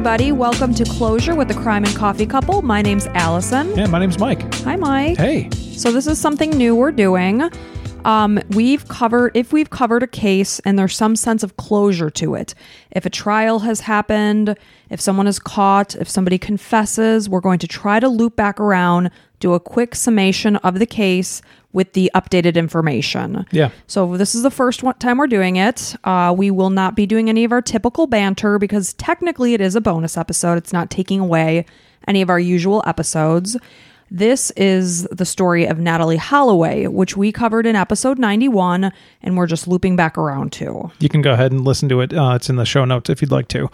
everybody. Welcome to Closure with the Crime and Coffee Couple. My name's Allison. Yeah, my name's Mike. Hi, Mike. Hey. So this is something new we're doing. Um, we've covered if we've covered a case and there's some sense of closure to it. If a trial has happened, if someone is caught, if somebody confesses, we're going to try to loop back around, do a quick summation of the case with the updated information. Yeah. So this is the first one, time we're doing it. Uh, we will not be doing any of our typical banter because technically it is a bonus episode. It's not taking away any of our usual episodes. This is the story of Natalee Holloway, which we covered in episode 91, and we're just looping back around to. You can go ahead and listen to it. Uh, it's in the show notes if you'd like to.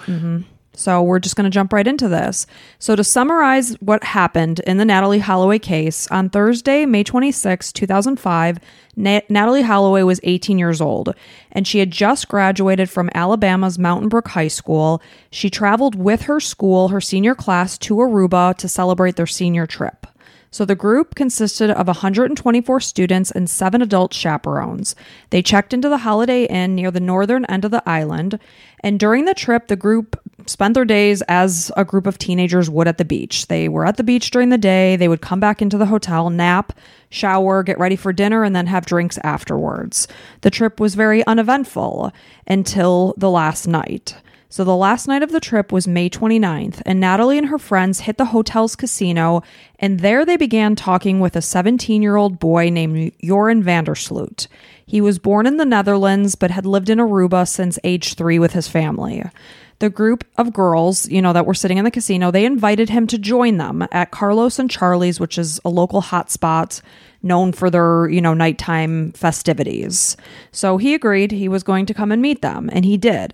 So we're just going to jump right into this. So to summarize what happened in the Natalee Holloway case, on Thursday, May 26, 2005, Na- Natalee Holloway was 18 years old and she had just graduated from Alabama's Mountain Brook High School. She traveled with her school, her senior class, to Aruba to celebrate their senior trip. So the group consisted of 124 students and seven adult chaperones. They checked into the Holiday Inn near the northern end of the island, and during the trip, the group spent their days as a group of teenagers would at the beach. They were at the beach during the day, they would come back into the hotel, nap, shower, get ready for dinner, and then have drinks afterwards. The trip was very uneventful until the last night. So the last night of the trip was May 29th, and Natalee and her friends hit the hotel's casino, and there they began talking with a 17 year old boy named Joran van der Sloot. He was born in the Netherlands but had lived in Aruba since age three with his family. The group of girls, you know, that were sitting in the casino, they invited him to join them at Carlos and Charlie's, which is a local hotspot known for their, you know, nighttime festivities. So he agreed he was going to come and meet them, and he did.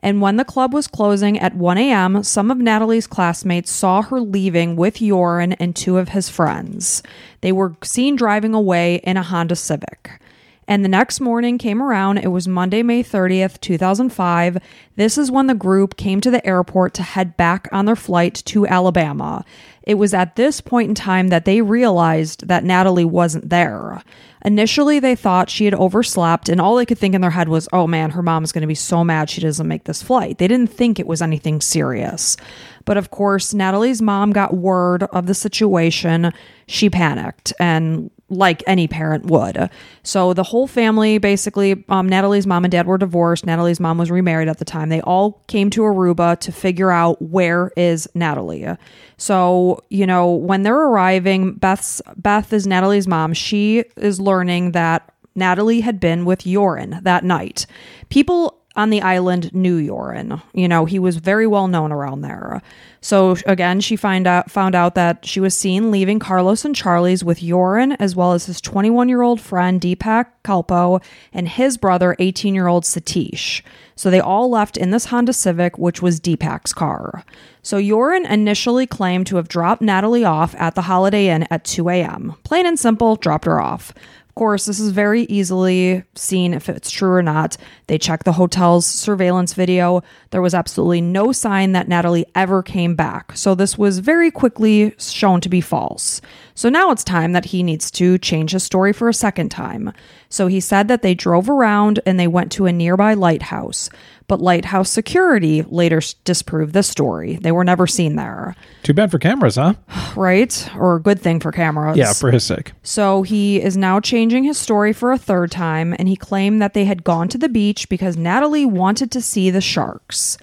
And when the club was closing at 1 a.m., some of Natalee's classmates saw her leaving with Joran and two of his friends. They were seen driving away in a Honda Civic. And the next morning came around. It was Monday, May 30th, 2005. This is when the group came to the airport to head back on their flight to Alabama. It was at this point in time that they realized that Natalee wasn't there. Initially, they thought she had overslept, and all they could think in their head was, oh man, her mom's going to be so mad she doesn't make this flight. They didn't think it was anything serious. But of course, Natalee's mom got word of the situation. She panicked and like any parent would. So the whole family, basically, um, Natalee's mom and dad were divorced. Natalee's mom was remarried at the time. They all came to Aruba to figure out where is Natalee. So you know when they're arriving, Beth's Beth is Natalee's mom. She is learning that Natalee had been with Joran that night. People on the island knew Joran. You know, he was very well known around there. So again, she find out found out that she was seen leaving Carlos and Charlie's with Joran as well as his 21-year-old friend Deepak Kalpoe and his brother 18-year-old Satish. So they all left in this Honda Civic, which was Deepak's car. So Joran initially claimed to have dropped Natalee off at the Holiday Inn at 2 a.m. Plain and simple, dropped her off course, this is very easily seen if it's true or not. They checked the hotel's surveillance video. There was absolutely no sign that Natalee ever came back. So this was very quickly shown to be false. So now it's time that he needs to change his story for a second time. So he said that they drove around and they went to a nearby lighthouse. But lighthouse security later disproved this story. They were never seen there. Too bad for cameras, huh? Right? Or a good thing for cameras. Yeah, for his sake. So he is now changing his story for a third time, and he claimed that they had gone to the beach because Natalee wanted to see the sharks.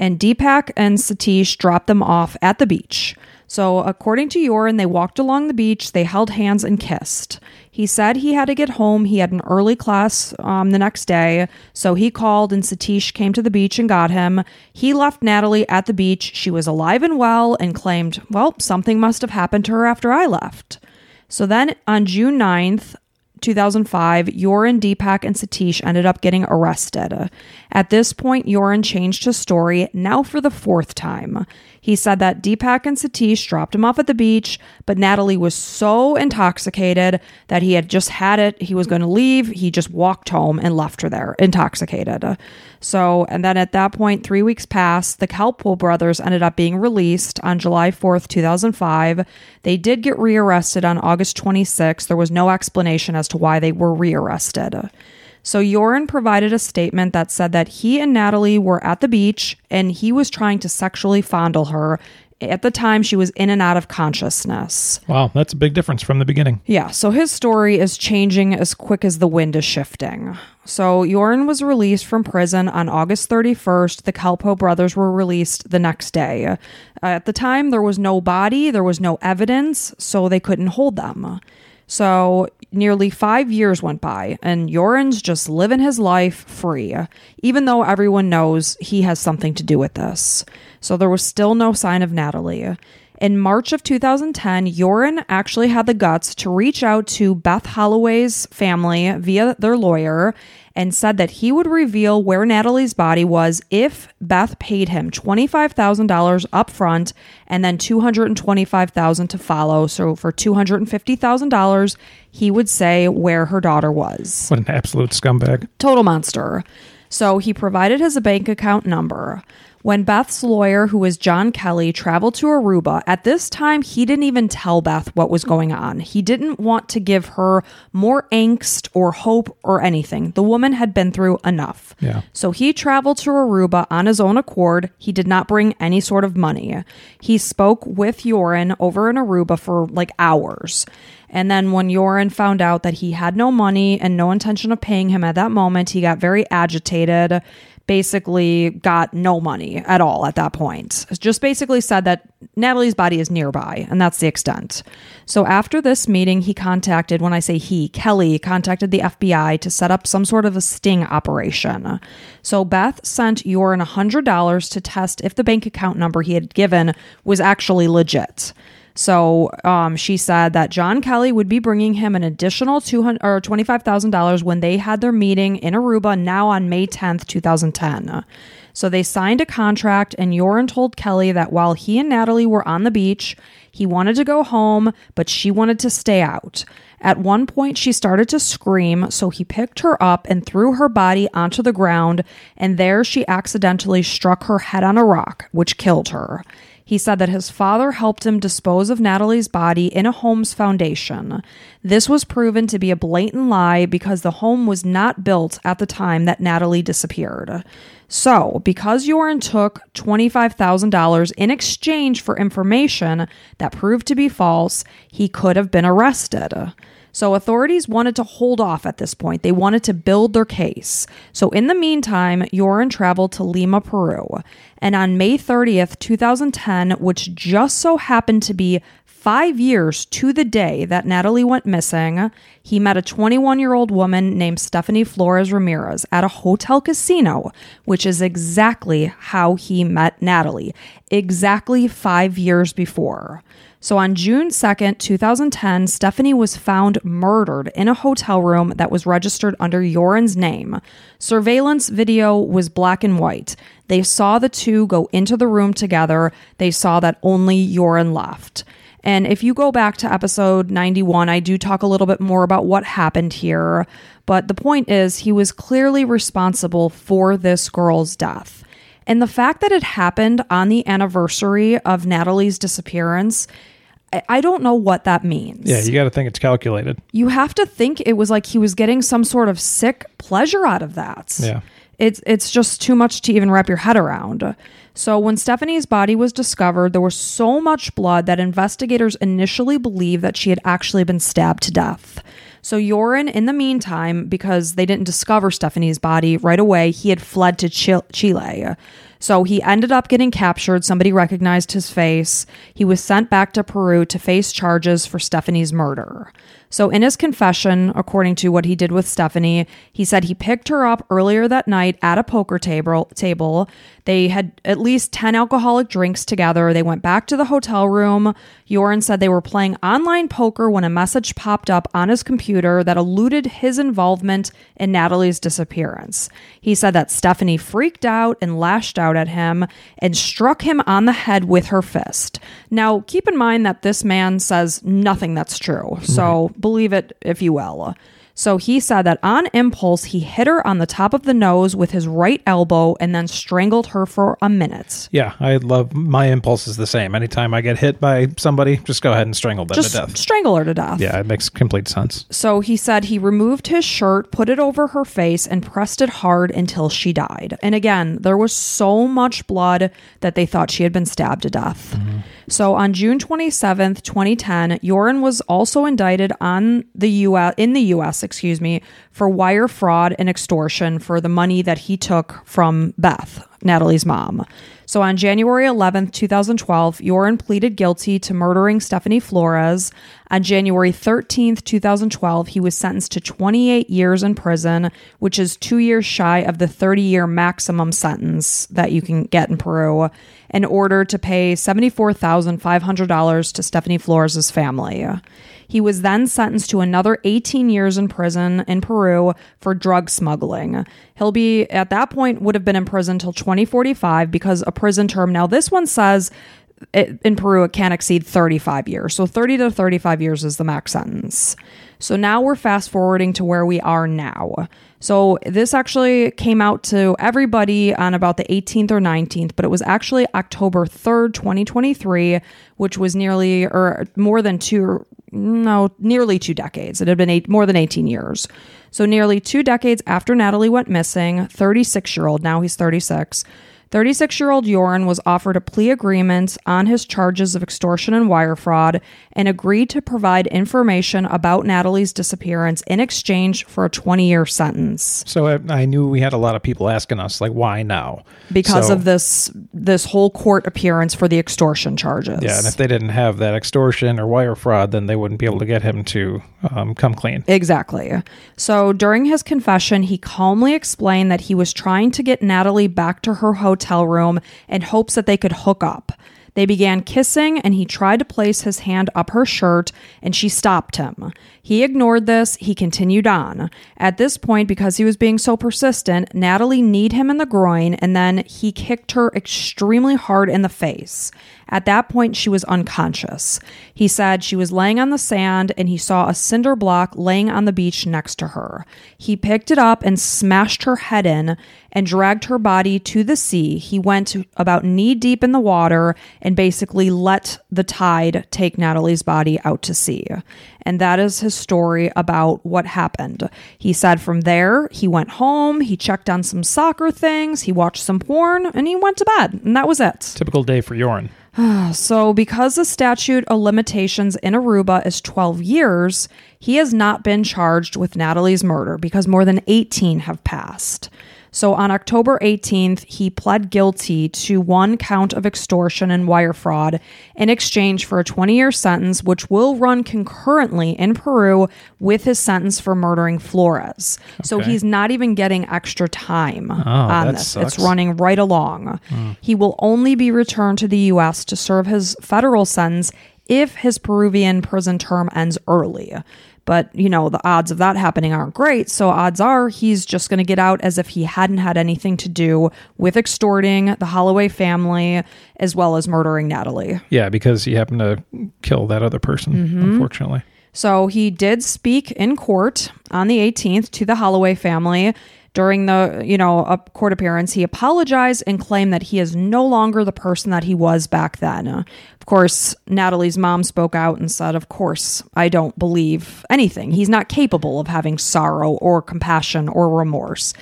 And Deepak and Satish dropped them off at the beach. So, according to Joran, they walked along the beach, they held hands and kissed. He said he had to get home. He had an early class um, the next day. So he called, and Satish came to the beach and got him. He left Natalee at the beach. She was alive and well and claimed, well, something must have happened to her after I left. So then on June 9th, 2005, Joran, Deepak, and Satish ended up getting arrested. At this point, Joran changed his story, now for the fourth time. He said that Deepak and Satish dropped him off at the beach, but Natalee was so intoxicated that he had just had it. He was going to leave. He just walked home and left her there, intoxicated. So, and then at that point, three weeks passed. The Kalpoe brothers ended up being released on July 4th, 2005. They did get rearrested on August 26th. There was no explanation as to why they were rearrested. So Joran provided a statement that said that he and Natalee were at the beach and he was trying to sexually fondle her. At the time, she was in and out of consciousness. Wow, that's a big difference from the beginning. Yeah, so his story is changing as quick as the wind is shifting. So Joran was released from prison on August 31st. The Kalpoe brothers were released the next day. Uh, at the time, there was no body, there was no evidence, so they couldn't hold them. So nearly five years went by, and Joran's just living his life free, even though everyone knows he has something to do with this. So there was still no sign of Natalee. In March of 2010, Joran actually had the guts to reach out to Beth Holloway's family via their lawyer and said that he would reveal where Natalee's body was if Beth paid him $25,000 up front and then $225,000 to follow. So for $250,000, he would say where her daughter was. What an absolute scumbag. Total monster. So he provided his bank account number. When Beth's lawyer, who was John Kelly, traveled to Aruba, at this time he didn't even tell Beth what was going on. He didn't want to give her more angst or hope or anything. The woman had been through enough. Yeah. So he traveled to Aruba on his own accord. He did not bring any sort of money. He spoke with Joran over in Aruba for like hours. And then when Joran found out that he had no money and no intention of paying him at that moment, he got very agitated. Basically, got no money at all at that point. Just basically said that Natalee's body is nearby, and that's the extent. So after this meeting, he contacted, when I say he, Kelly contacted the FBI to set up some sort of a sting operation. So Beth sent Joran $100 to test if the bank account number he had given was actually legit. So um, she said that John Kelly would be bringing him an additional two hundred or twenty five thousand dollars when they had their meeting in Aruba now on May tenth, two thousand ten. So they signed a contract, and Joran told Kelly that while he and Natalee were on the beach, he wanted to go home, but she wanted to stay out. At one point, she started to scream, so he picked her up and threw her body onto the ground, and there she accidentally struck her head on a rock, which killed her. He said that his father helped him dispose of Natalee's body in a home's foundation. This was proven to be a blatant lie because the home was not built at the time that Natalee disappeared. So, because Joran took $25,000 in exchange for information that proved to be false, he could have been arrested. So authorities wanted to hold off at this point. They wanted to build their case. So in the meantime, Joran traveled to Lima, Peru. And on May 30th, 2010, which just so happened to be five years to the day that Natalee went missing, he met a 21 year old woman named Stephanie Flores Ramirez at a hotel casino, which is exactly how he met Natalee, exactly five years before. So on June 2nd, 2010, Stephanie was found murdered in a hotel room that was registered under Joran's name. Surveillance video was black and white. They saw the two go into the room together. They saw that only Joran left. And if you go back to episode 91, I do talk a little bit more about what happened here. But the point is, he was clearly responsible for this girl's death. And the fact that it happened on the anniversary of Natalee's disappearance, I- I don't know what that means. Yeah, you got to think it's calculated. You have to think it was like he was getting some sort of sick pleasure out of that. Yeah. It's it's just too much to even wrap your head around. So when Stephanie's body was discovered, there was so much blood that investigators initially believed that she had actually been stabbed to death. So Joran, in the meantime, because they didn't discover Stephanie's body right away, he had fled to Chile. So he ended up getting captured. Somebody recognized his face. He was sent back to Peru to face charges for Stephanie's murder. So, in his confession, according to what he did with Stephanie, he said he picked her up earlier that night at a poker table. Table. They had at least 10 alcoholic drinks together. They went back to the hotel room. Joran said they were playing online poker when a message popped up on his computer that alluded his involvement in Natalee's disappearance. He said that Stephanie freaked out and lashed out at him and struck him on the head with her fist. Now, keep in mind that this man says nothing that's true. So, believe it if you will. So he said that on impulse, he hit her on the top of the nose with his right elbow and then strangled her for a minute. Yeah, I love my impulse is the same. Anytime I get hit by somebody, just go ahead and strangle them Just to death. strangle her to death. Yeah, it makes complete sense. So he said he removed his shirt, put it over her face, and pressed it hard until she died. And again, there was so much blood that they thought she had been stabbed to death. Mm-hmm. So on June 27th, 2010, Joran was also indicted on the US in the US, excuse me, for wire fraud and extortion for the money that he took from Beth, Natalee's mom. So on January 11th, 2012, Joran pleaded guilty to murdering Stephanie Flores. On January 13th, 2012, he was sentenced to 28 years in prison, which is two years shy of the 30 year maximum sentence that you can get in Peru, in order to pay $74,500 to Stephanie Flores' family. He was then sentenced to another 18 years in prison in Peru for drug smuggling. He'll be, at that point, would have been in prison till 2045 because a prison term, now this one says it, in Peru it can't exceed 35 years. So 30 to 35 years is the max sentence. So now we're fast forwarding to where we are now. So this actually came out to everybody on about the 18th or 19th, but it was actually October 3rd, 2023, which was nearly or more than two no, nearly two decades. It had been eight, more than 18 years. So, nearly two decades after Natalee went missing, 36 year old, now he's 36, 36 year old Joran was offered a plea agreement on his charges of extortion and wire fraud and agreed to provide information about Natalee's disappearance in exchange for a 20 year sentence So I, I knew we had a lot of people asking us, like, why now? because So- of this this whole court appearance for the extortion charges. Yeah, and if they didn't have that extortion or wire fraud, then they wouldn't be able to get him to um, come clean. Exactly. So during his confession, he calmly explained that he was trying to get Natalee back to her hotel room in hopes that they could hook up. They began kissing, and he tried to place his hand up her shirt, and she stopped him. He ignored this. He continued on. At this point, because he was being so persistent, Natalee kneed him in the groin, and then he kicked her extremely hard in the face. At that point, she was unconscious. He said she was laying on the sand and he saw a cinder block laying on the beach next to her. He picked it up and smashed her head in and dragged her body to the sea. He went about knee deep in the water and basically let the tide take Natalee's body out to sea. And that is his story about what happened. He said from there, he went home, he checked on some soccer things, he watched some porn, and he went to bed. And that was it. Typical day for Joran. So, because the statute of limitations in Aruba is 12 years, he has not been charged with Natalee's murder because more than 18 have passed. So, on October 18th, he pled guilty to one count of extortion and wire fraud in exchange for a 20 year sentence, which will run concurrently in Peru with his sentence for murdering Flores. So, he's not even getting extra time oh, on this. sucks. It's running right along. Hmm. He will only be returned to the U.S. to serve his federal sentence if his Peruvian prison term ends early. But, you know, the odds of that happening aren't great. So, odds are he's just going to get out as if he hadn't had anything to do with extorting the Holloway family as well as murdering Natalee. Yeah, because he happened to kill that other person, Mm-hmm. unfortunately. So he did speak in court on the 18th to the Holloway family. During the, you know, a court appearance, he apologized and claimed that he is no longer the person that he was back then. Of course, Natalee's mom spoke out and said, "Of course, I don't believe anything. He's not capable of having sorrow or compassion or remorse."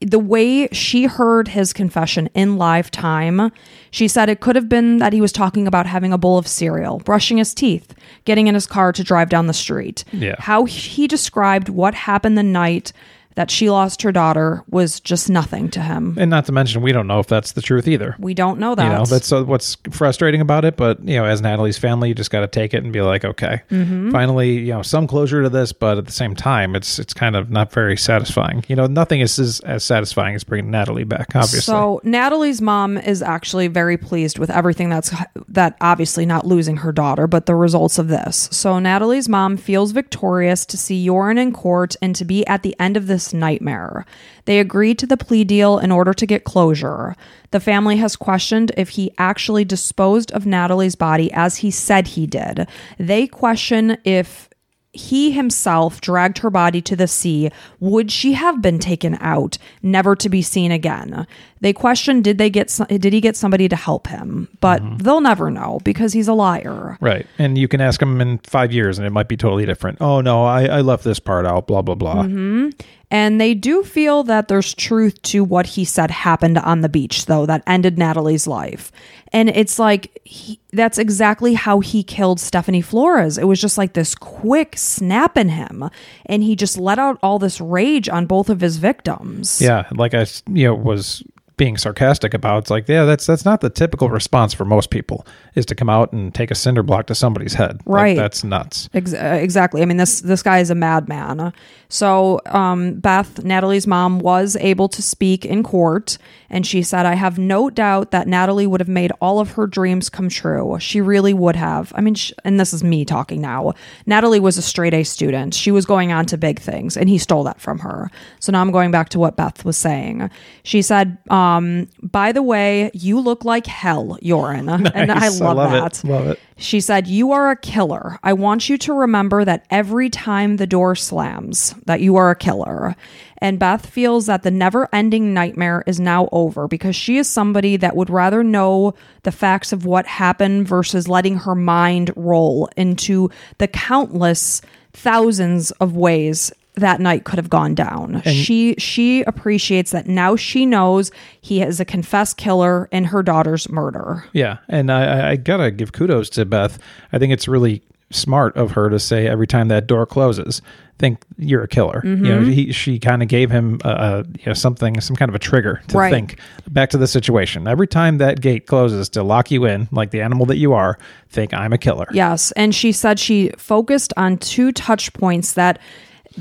the way she heard his confession in live time, she said it could have been that he was talking about having a bowl of cereal, brushing his teeth, getting in his car to drive down the street. Yeah. How he described what happened the night that she lost her daughter was just nothing to him. And not to mention, we don't know if that's the truth either. We don't know that. You know, that's uh, what's frustrating about it. But, you know, as Natalee's family, you just got to take it and be like, okay, Mm-hmm. finally, you know, some closure to this. But at the same time, it's it's kind of not very satisfying. You know, nothing is as, as satisfying as bringing Natalee back, obviously. So Natalee's mom is actually very pleased with everything that's that obviously not losing her daughter, but the results of this. So Natalee's mom feels victorious to see Joran in court and to be at the end of this nightmare. They agreed to the plea deal in order to get closure. The family has questioned if he actually disposed of Natalee's body as he said he did. They question if he himself dragged her body to the sea, would she have been taken out, never to be seen again? They question did they get some, did he get somebody to help him, but mm-hmm. they'll never know because he's a liar. Right. And you can ask him in five years and it might be totally different. Oh, no, I, I left this part out, blah, blah, blah. Mm-hmm. And they do feel that there's truth to what he said happened on the beach, though, that ended Natalee's life. And it's like, he, that's exactly how he killed Stephanie Flores. It was just like this quick snap in him. And he just let out all this rage on both of his victims. Yeah. Like I, you know, was being sarcastic about. It's like, yeah, that's that's not the typical response for most people is to come out and take a cinder block to somebody's head. Like, Right. that's nuts. Ex- uh, exactly. I mean, this this guy is a madman. So, um, Beth, Natalee's mom, was able to speak in court, and she said, "I have no doubt that Natalee would have made all of her dreams come true. She really would have. I mean, sh- and this is me talking now. Natalee was a straight A student. She was going on to big things, and he stole that from her. So now I'm going back to what Beth was saying. She said, um, Um, "By the way, you look like hell, Joran," and I Nice. love, that. it. Love it. She said, You are a killer. I want you to remember that every time the door slams, that you are a killer. And Beth feels that the never ending nightmare is now over because she is somebody that would rather know the facts of what happened versus letting her mind roll into the countless thousands of ways that night could have gone down. she she appreciates that now she knows he is a confessed killer in her daughter's murder. Yeah, and I, I- gotta give kudos to Beth. I think it's really smart of her to say every time that door closes, think you're a killer. You know, Mm-hmm. he, she kind of gave him uh, you know something, some kind of a trigger to Right. think back to the situation. Every time that gate closes to lock you in, like the animal that you are, think I'm a killer. Yes. And she said she focused on two touch points that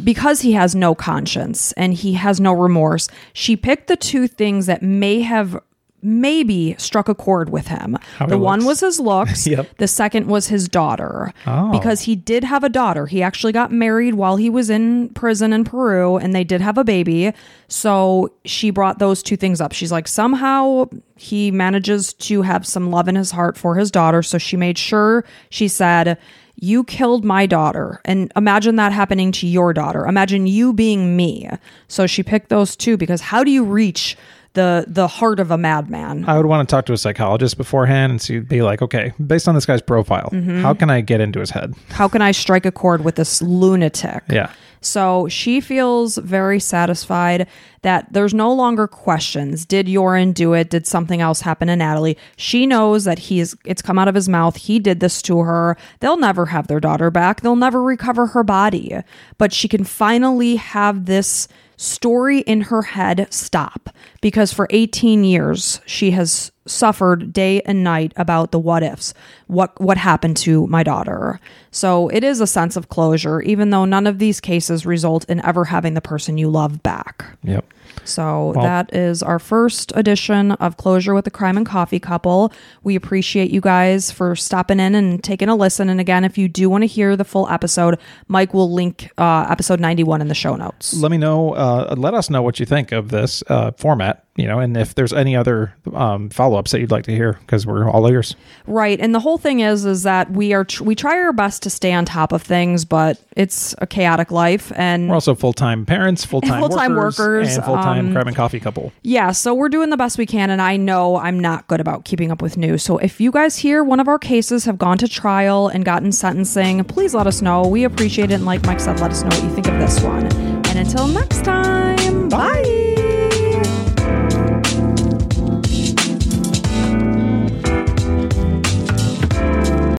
because he has no conscience and he has no remorse, she picked the two things that may have maybe struck a chord with him. How the one was his looks. Yep. The second was his daughter. Oh. Because he did have a daughter. He actually got married while he was in prison in Peru and they did have a baby. So she brought those two things up. She's like, somehow he manages to have some love in his heart for his daughter. So she made sure she said, you killed my daughter. And imagine that happening to your daughter. Imagine you being me. So she picked those two because how do you reach the the heart of a madman? I would want to talk to a psychologist beforehand and see, be like, okay, based on this guy's profile, Mm-hmm. how can I get into his head? How can I strike a chord with this lunatic? Yeah. So she feels very satisfied that there's no longer questions. Did Joran do it? Did something else happen to Natalee? She knows that he's it's come out of his mouth. He did this to her. They'll never have their daughter back. They'll never recover her body. But she can finally have this story in her head stop because for 18 years she has suffered day and night about the what ifs what what happened to my daughter so it is a sense of closure even though none of these cases result in ever having the person you love back Yep. so that is our first edition of Closure with the Crime and Coffee Couple. We appreciate you guys for stopping in and taking a listen. And again, if you do want to hear the full episode, Mike will link uh, episode 91 in the show notes. let me know uh, let us know what you think of this uh, format you know and if there's any other um, follow-ups that you'd like to hear because we're all ears Right. And the whole thing is is that we are tr- we try our best to stay on top of things, but it's a chaotic life and we're also full-time parents full-time, Full-time workers, and full-time um, crime and coffee couple Yeah, so we're doing the best we can, and I know I'm not good about keeping up with news. So if you guys hear one of our cases have gone to trial and gotten sentencing, please let us know. We appreciate it. And like Mike said, let us know what you think of this one. And until next time, bye.